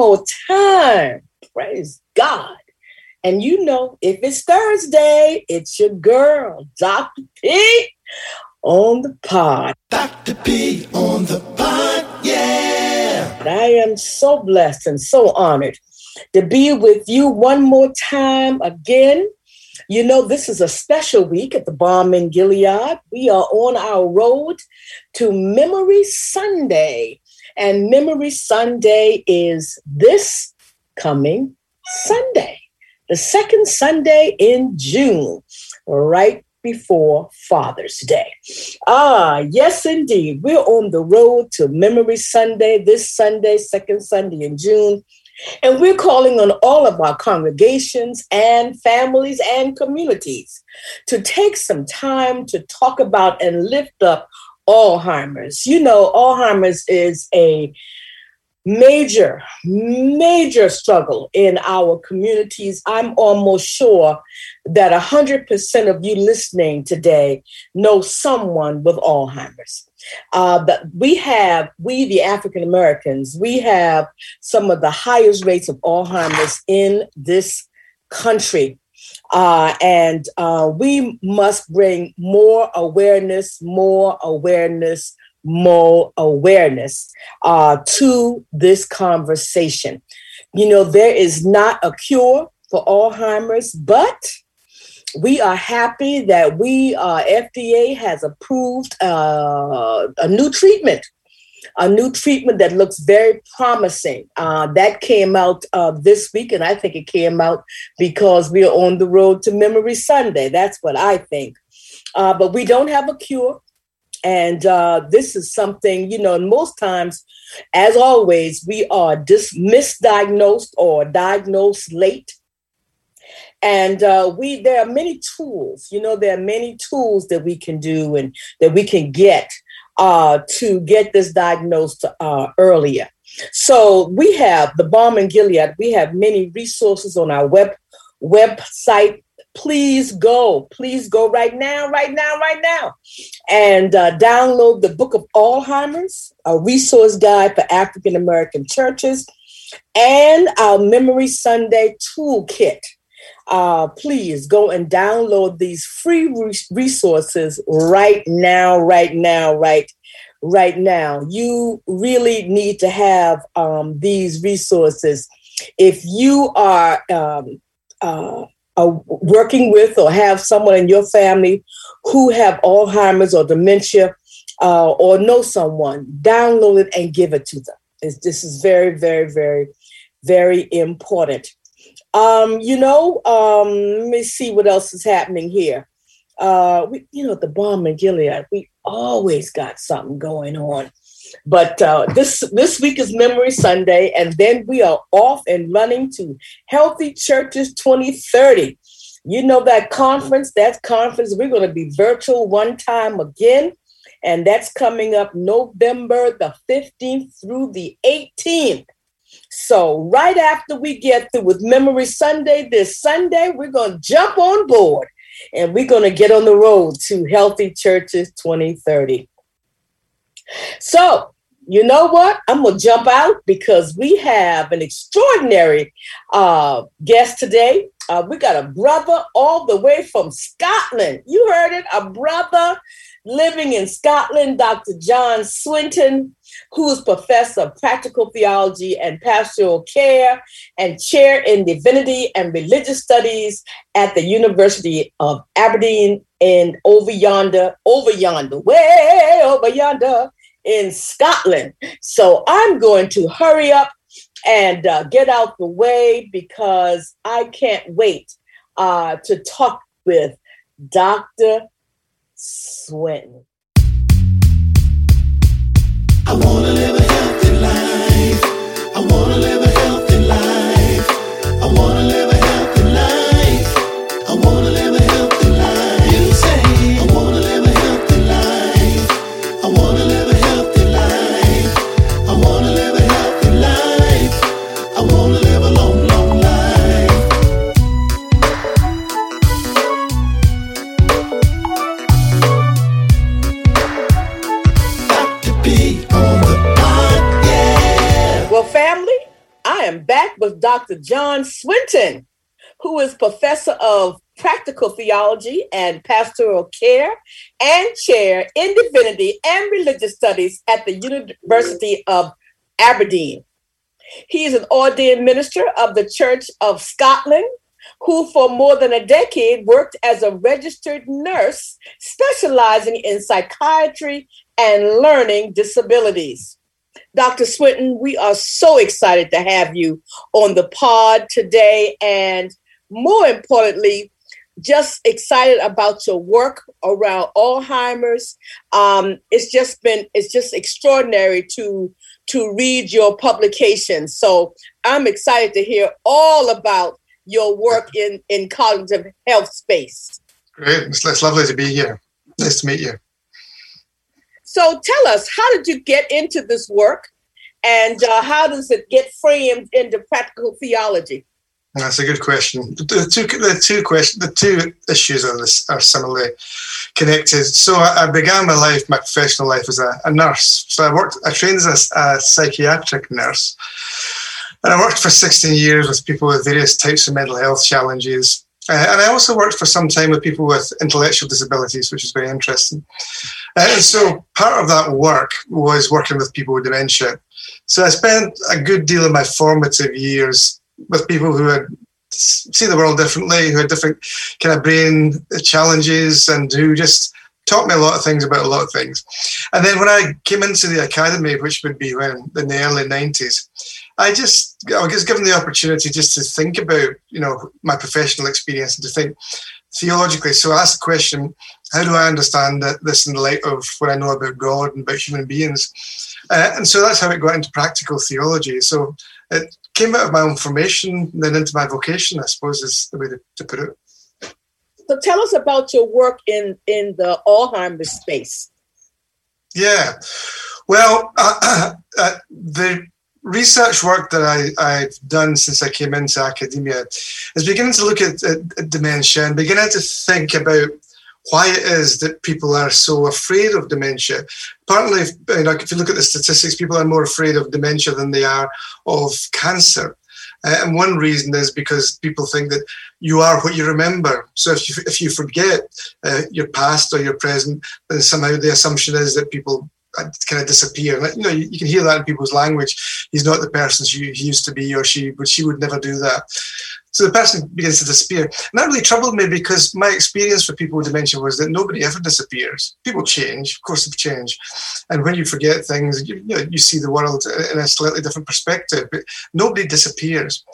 more time. Praise God. And you know, if it's Thursday, it's your girl, Dr. P, on the pod. Dr. P on the pod, yeah. I am so blessed and so honored to be with you one more time again. You know, this is a special week at the Balm in Gilead. We are on our road to Memory Sunday. And Memory Sunday is this coming Sunday the second Sunday in June, right before Father's Day. Ah, yes, indeed. We're on the road to Memory Sunday, this Sunday, second Sunday in June. And we're calling on all of our congregations and families and communities to take some time to talk about and lift up Alzheimer's. You know, Alzheimer's is a major, major struggle in our communities. I'm almost sure that 100% of you listening today know someone with Alzheimer's. Uh, but we have, we the African Americans, we have some of the highest rates of Alzheimer's in this country. Uh, and uh, we must bring more awareness, more awareness, more awareness uh, to this conversation. You know, there is not a cure for Alzheimer's, but we are happy that we uh, FDA has approved uh, a new treatment, a new treatment that looks very promising. Uh, that came out uh, this week, and I think it came out because we are on the road to Memory Sunday. That's what I think. Uh, but we don't have a cure. And uh, this is something, you know, most times, as always, we are dis- misdiagnosed or diagnosed late. And uh, we there are many tools, you know, there are many tools that we can do and that we can get uh, to get this diagnosed uh, earlier. So we have the Balm in Gilead. We have many resources on our web website please go. Please go right now, right now, right now. And uh, download the Book of Alzheimer's, a resource guide for African American churches, and our Memory Sunday Toolkit. Uh, please go and download these free resources right now, right now, right right now. You really need to have um, these resources. If you are um, uh, working with or have someone in your family who have Alzheimer's or dementia uh, or know someone, download it and give it to them. It's, this is very, very, very, very important. Um, you know, um, let me see what else is happening here. Uh, we, you know, the Balm in Gilead, we always got something going on. But uh, this this week is Memory Sunday, and then we are off and running to Healthy Churches 2030. You know that conference, that conference, we're going to be virtual one time again. And that's coming up November the 15th through the 18th. So, right after we get through with Memory Sunday this Sunday, we're going to jump on board and we're going to get on the road to Healthy Churches 2030. So, you know what? I'm going to jump out because we have an extraordinary uh, guest today. Uh, we got a brother all the way from Scotland. You heard it, a brother living in Scotland, Dr. John Swinton, who is professor of practical theology and pastoral care and chair in divinity and religious studies at the University of Aberdeen and over yonder, over yonder, way over yonder in Scotland. So I'm going to hurry up and uh, get out the way because I can't wait uh, to talk with Dr. Swinton. Dr. John Swinton, who is professor of practical theology and pastoral care and chair in divinity and religious studies at the University of Aberdeen. He is an ordained minister of the Church of Scotland, who for more than a decade worked as a registered nurse specializing in psychiatry and learning disabilities. Dr. Swinton, we are so excited to have you on the pod today. And more importantly, just excited about your work around Alzheimer's. Um, it's just been it's just extraordinary to to read your publications. So I'm excited to hear all about your work in in cognitive health space. Great, it's, it's lovely to be here. Nice to meet you. So tell us, how did you get into this work, and uh, how does it get framed into practical theology? That's a good question. The two, the two questions, the two issues are, this, are similarly connected. So I, I, began my life, my professional life, as a, a nurse. So I worked, I trained as a, a, psychiatric nurse, and I worked for 16 years with people with various types of mental health challenges. Uh, and I also worked for some time with people with intellectual disabilities, which is very interesting. Uh, and so part of that work was working with people with dementia. So I spent a good deal of my formative years with people who had see the world differently, who had different kind of brain challenges, and who just taught me a lot of things about a lot of things. And then when I came into the academy, which would be when in the early nineties, I just I was given the opportunity just to think about you know my professional experience and to think theologically. So I asked the question, how do I understand this in the light of what I know about God and about human beings? Uh, and so that's how it got into practical theology. So it came out of my own formation, then into my vocation, I suppose is the way to, to put it. So tell us about your work in, in the Alzheimer's space. Yeah. Well, uh, uh, the research work that I, I've done since I came into academia is beginning to look at, at, at dementia and beginning to think about why it is that people are so afraid of dementia. Partly, you know, if you look at the statistics, people are more afraid of dementia than they are of cancer. Uh, and one reason is because people think that you are what you remember. So if you, if you forget uh, your past or your present, then somehow the assumption is that people kind of disappear. You know, you, you, can hear that in people's language. He's not the person she, he used to be, or she, but she would never do that. So the person begins to disappear. And that really troubled me because my experience for people with dementia was that nobody ever disappears. People change, of course, they change. And when you forget things, you, you, know, you see the world in a slightly different perspective, but nobody disappears.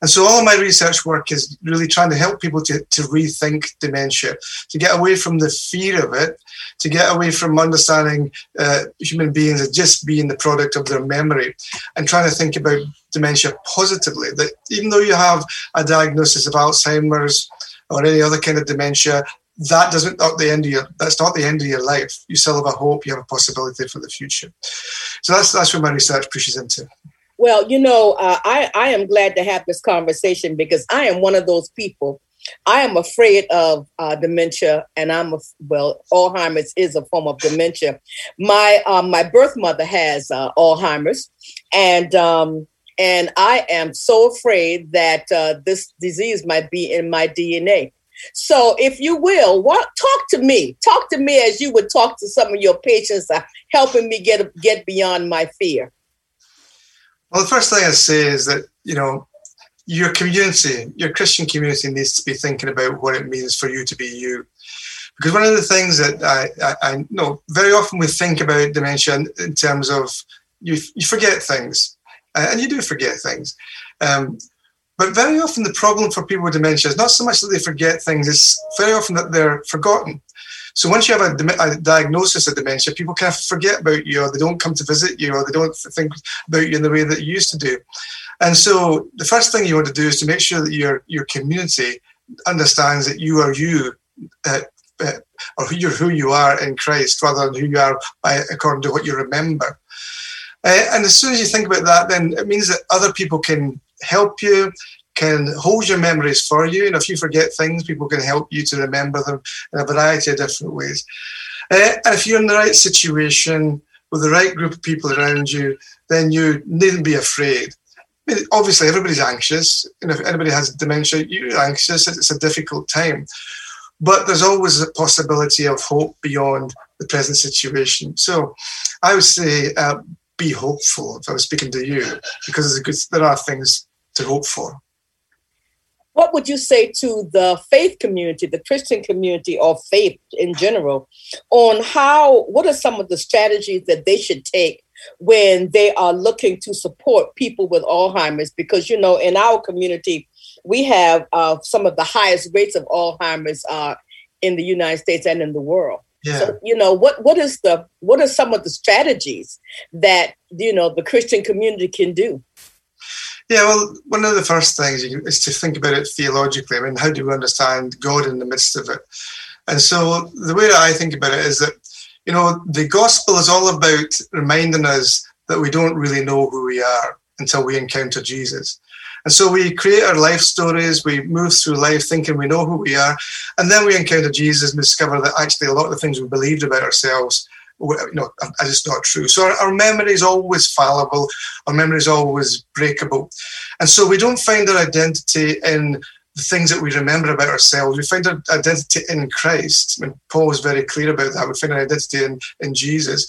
And so all of my research work is really trying to help people to, to rethink dementia, to get away from the fear of it, to get away from understanding uh, human beings as just being the product of their memory, and trying to think about dementia positively. That even though you have a diagnosis of Alzheimer's or any other kind of dementia, that doesn't not the end of your that's not the end of your life. You still have a hope, you have a possibility for the future. So that's that's where my research pushes into. Well, you know, uh, I I am glad to have this conversation because I am one of those people. I am afraid of uh, dementia, and I'm a, well. Alzheimer's is a form of dementia. My um, my birth mother has uh, Alzheimer's, and um, and I am so afraid that uh, this disease might be in my DNA. So, if you will, talk to me. Talk to me as you would talk to some of your patients, uh, helping me get get beyond my fear. Well, the first thing I say is that you know your community, your Christian community, needs to be thinking about what it means for you to be you. Because one of the things that I, I, I know very often we think about dementia in terms of you, you forget things and you do forget things. Um, but very often, the problem for people with dementia is not so much that they forget things; it's very often that they're forgotten. So once you have a, a, diagnosis of dementia, people kind of forget about you, or they don't come to visit you, or they don't think about you in the way that you used to do. And so the first thing you want to do is to make sure that your your community understands that you are you, uh, uh, or you're who you are in Christ, rather than who you are by, according to what you remember. Uh, and as soon as you think about that, then it means that other people can help you, can hold your memories for you. And if you forget things, people can help you to remember them in a variety of different ways. Uh, and if you're in the right situation with the right group of people around you, then you needn't be afraid. obviously everybody's anxious. And if anybody has dementia, you're anxious. It's a difficult time. But there's always a possibility of hope beyond the present situation. So I would say uh, be hopeful if I was speaking to you, because good, there are things to hope for. What would you say to the faith community, the Christian community, or faith in general, on how, what are some of the strategies that they should take when they are looking to support people with Alzheimer's? Because, you know, in our community, we have uh, some of the highest rates of Alzheimer's uh, in the United States and in the world. Yeah. So, you know, what what is the what are some of the strategies that you know the Christian community can do? Yeah, well, one of the first things is to think about it theologically. I mean, how do we understand God in the midst of it? And so the way that I think about it is that, you know, the gospel is all about reminding us that we don't really know who we are until we encounter Jesus. And so we create our life stories, we move through life thinking we know who we are, and then we encounter Jesus and discover that actually a lot of the things we believed about ourselves you know, are just not true. So our, our memory is always fallible, our memory is always breakable. And so we don't find our identity in the things that we remember about ourselves. We find our identity in Christ. I mean, Paul was very clear about that. We find our identity in, in Jesus.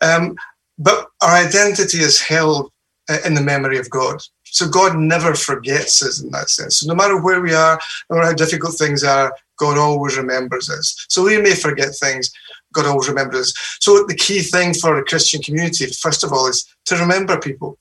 Um, but our identity is held uh, in the memory of God. So God never forgets us in that sense. So no matter where we are, no matter how difficult things are, God always remembers us. So we may forget things, God always remembers us. So the key thing for a Christian community, first of all, is to remember people,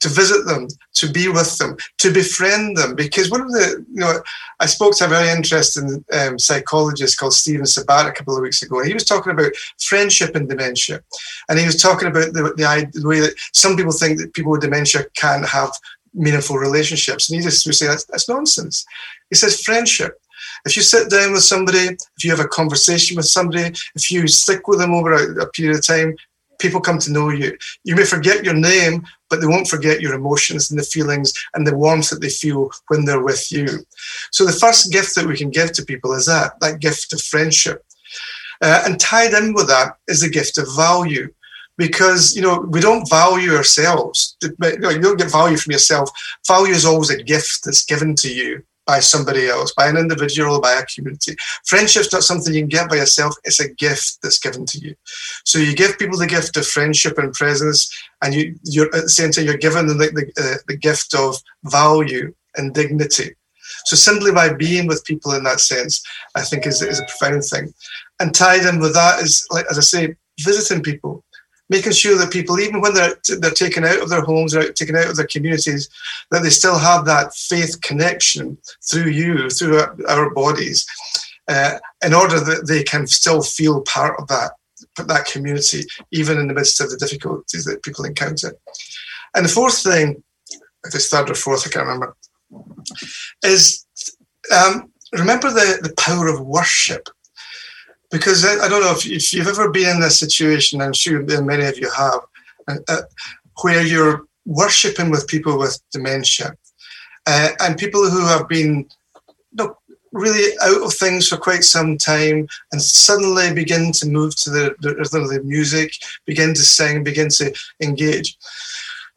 to visit them, to be with them, to befriend them. Because one of the, you know, I spoke to a very interesting um, psychologist called Stephen Sabat a couple of weeks ago, he was talking about friendship and dementia. And he was talking about the, the, the way that some people think that people with dementia can't have meaningful relationships. And he just would say that's, that's nonsense. He says friendship. If you sit down with somebody, if you have a conversation with somebody, if you stick with them over a, a period of time, people come to know you. You may forget your name, but they won't forget your emotions and the feelings and the warmth that they feel when they're with you. So the first gift that we can give to people is that, that gift of friendship. Uh, and tied in with that is the gift of value because you know we don't value ourselves. You, don't get value from yourself. Value is always a gift that's given to you by somebody else, by an individual, by a community. Friendship's not something you can get by yourself. It's a gift that's given to you. So you give people the gift of friendship and presence, and you, you're at the same time you're given them the, the, uh, the gift of value and dignity. So simply by being with people in that sense, I think is, is a profound thing. And tied in with that is, like as I say, visiting people, making sure that people, even when they're they're taken out of their homes, or taken out of their communities, that they still have that faith connection through you, through our, our bodies, uh, in order that they can still feel part of that that community, even in the midst of the difficulties that people encounter. And the fourth thing, if it's third or fourth, I can't remember, is um, remember the, the power of worship because I, I don't know if, if, you've ever been in this situation, I'm sure many of you have, uh, uh, where you're worshipping with people with dementia uh, and people who have been you know, really out of things for quite some time and suddenly begin to move to the, the, the music, begin to sing, begin to engage.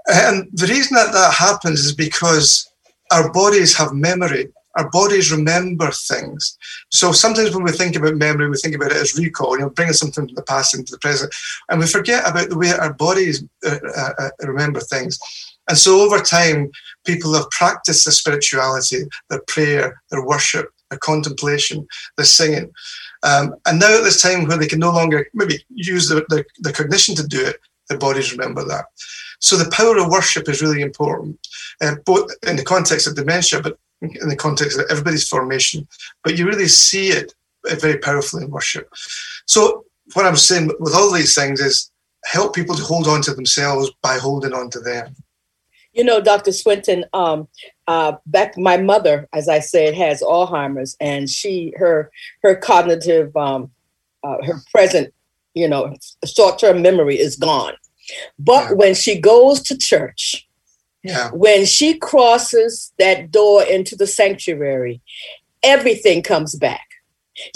And the reason that that happens is because our bodies have memory our bodies remember things. So sometimes when we think about memory, we think about it as recall, you know, bringing something from the past into the present, and we forget about the way our bodies uh, uh, uh, remember things. And so over time, people have practiced their spirituality, their prayer, their worship, their contemplation, their singing. Um, and now at this time where they can no longer maybe use the, the, the cognition to do it, their bodies remember that. So the power of worship is really important, uh, both in the context of dementia, but in the context of everybody's formation, but you really see it very powerfully in worship. So what I'm saying with all these things is help people to hold on to themselves by holding on to them. You know, Dr. Swinton, um, uh, back my mother, as I said, has Alzheimer's, and she her her cognitive um, uh, her present, you know, short term memory is gone. But yeah. when she goes to church, yeah. When she crosses that door into the sanctuary, everything comes back.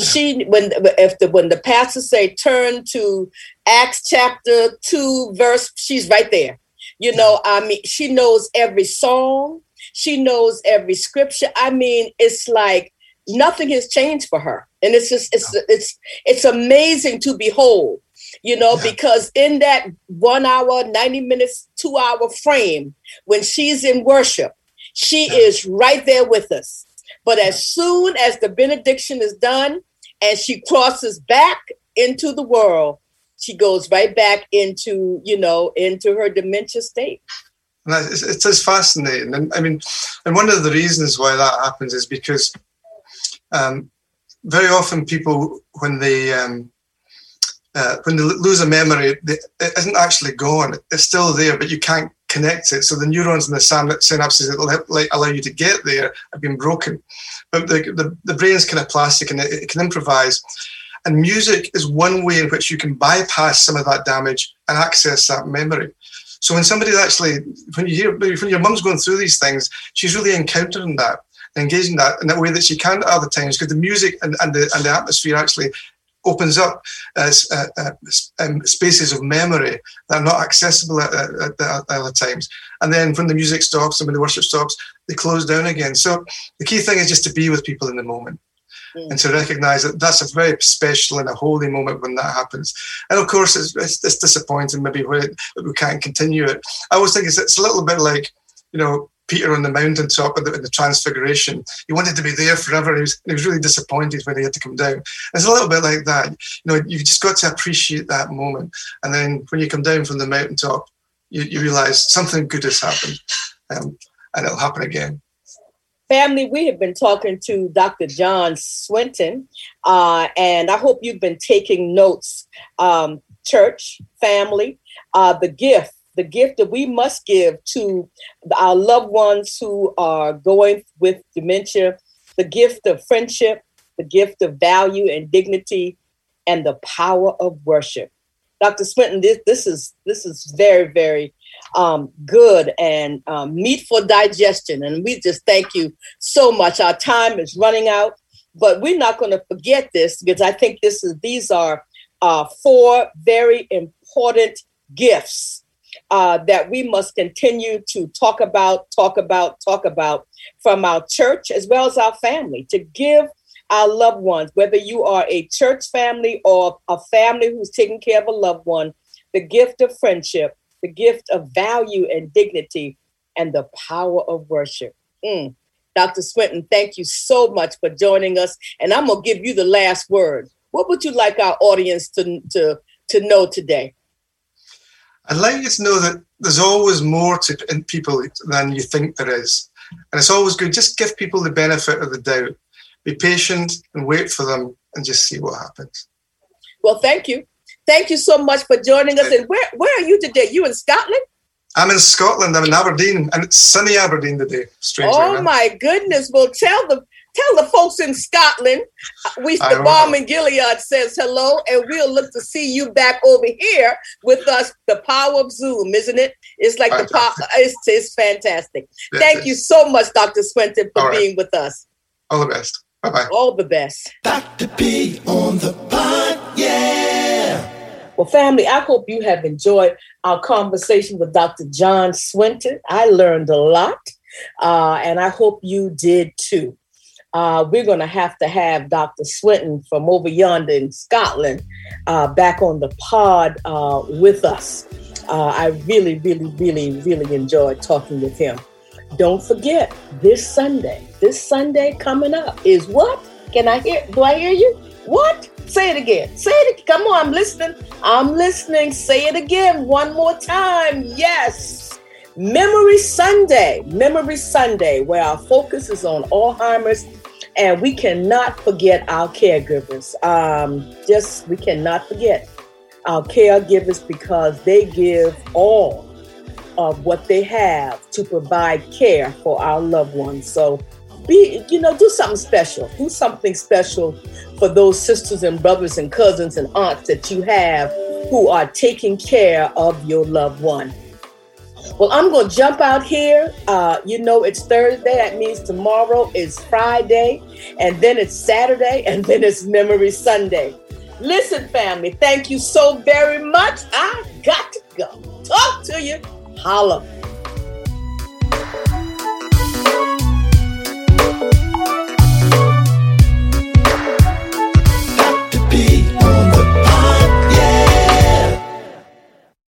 She when if the when the pastor say turn to Acts chapter two verse, she's right there. You know, I mean, she knows every song, she knows every scripture. I mean, it's like nothing has changed for her. And it's just it's it's it's amazing to behold, you know, because in that one hour, 90 minutes, two hour frame, when she's in worship, she is right there with us. But as soon as the benediction is done and she crosses back into the world, she goes right back into, you know, into her dementia state. It's, it's just fascinating. And I mean, and one of the reasons why that happens is because um, very often people, when they, um, uh, when they lose a memory, it isn't actually gone. It's still there, but you can't connect it. So the neurons and the synapses that allow you to get there have been broken. But the, the, the brain's kind of plastic and it, it can improvise. And music is one way in which you can bypass some of that damage and access that memory. So when somebody's actually, when you hear, when your mum's going through these things, she's really encountering that, engaging that in a way that she can't at other times because the music and, and, the, and the atmosphere actually opens up as uh, uh, um, spaces of memory that are not accessible at, at, at, other times. And then when the music stops and when the worship stops, they close down again. So the key thing is just to be with people in the moment mm. and to recognize that that's a very special and a holy moment when that happens. And of course, it's, it's, it's disappointing maybe when we can't continue it. I always think it's, it's a little bit like, you know, Peter on the mountaintop in the, the Transfiguration. He wanted to be there forever. He was, he was really disappointed when he had to come down. It's a little bit like that. You know, you've just got to appreciate that moment. And then when you come down from the mountaintop, you, you realize something good has happened, um, and it'll happen again. Family, we have been talking to Dr. John Swinton, uh, and I hope you've been taking notes. Um, church, family, uh, the gift, the gift that we must give to our loved ones who are going with dementia, the gift of friendship, the gift of value and dignity, and the power of worship. Dr. Swinton, this, this is this is very, very um, good and um, meat for digestion. And we just thank you so much. Our time is running out, but we're not going to forget this because I think this is these are uh, four very important gifts uh, that we must continue to talk about, talk about, talk about from our church as well as our family to give our loved ones, whether you are a church family or a family who's taking care of a loved one, the gift of friendship the gift of value and dignity, and the power of worship. Mm. Dr. Swinton, thank you so much for joining us. And I'm going to give you the last word. What would you like our audience to, to, to know today? I'd like you to know that there's always more to people than you think there is. And it's always good. Just give people the benefit of the doubt. Be patient and wait for them and just see what happens. Well, thank you. Thank you so much for joining us. And where, where are you today? You in Scotland? I'm in Scotland. I'm in Aberdeen, and it's sunny Aberdeen today. Strangely oh my goodness! Well, tell the tell the folks in Scotland. We the Balm in Gilead says hello, and we'll look to see you back over here with us. The power of Zoom, isn't it? It's like fantastic. the power. It's, it's fantastic. Yes, Thank yes. you so much, Dr. Swinton, for right. being with us. All the best. Bye bye. All the best. Dr. P on the pod, yeah. Well, family, I hope you have enjoyed our conversation with Dr. John Swinton. I learned a lot, uh, and I hope you did too. Uh, we're going to have to have Dr. Swinton from over yonder in Scotland uh, back on the pod uh, with us. Uh, I really, really, really, really enjoyed talking with him. Don't forget, this Sunday, this Sunday coming up is what? Can I hear? Do I hear you? What? Say it again. Say it. Come on, I'm listening. I'm listening. Say it again one more time. Yes. Memory Sunday. Memory Sunday, where our focus is on Alzheimer's and we cannot forget our caregivers. Um, just, we cannot forget our caregivers because they give all of what they have to provide care for our loved ones. So be, you know, do something special. Do something special for those sisters and brothers and cousins and aunts that you have who are taking care of your loved one. Well, I'm going to jump out here. Uh, you know, it's Thursday. That means tomorrow is Friday, and then it's Saturday, and then it's Memory Sunday. Listen, family, thank you so very much. I got to go. Talk to you. Holla.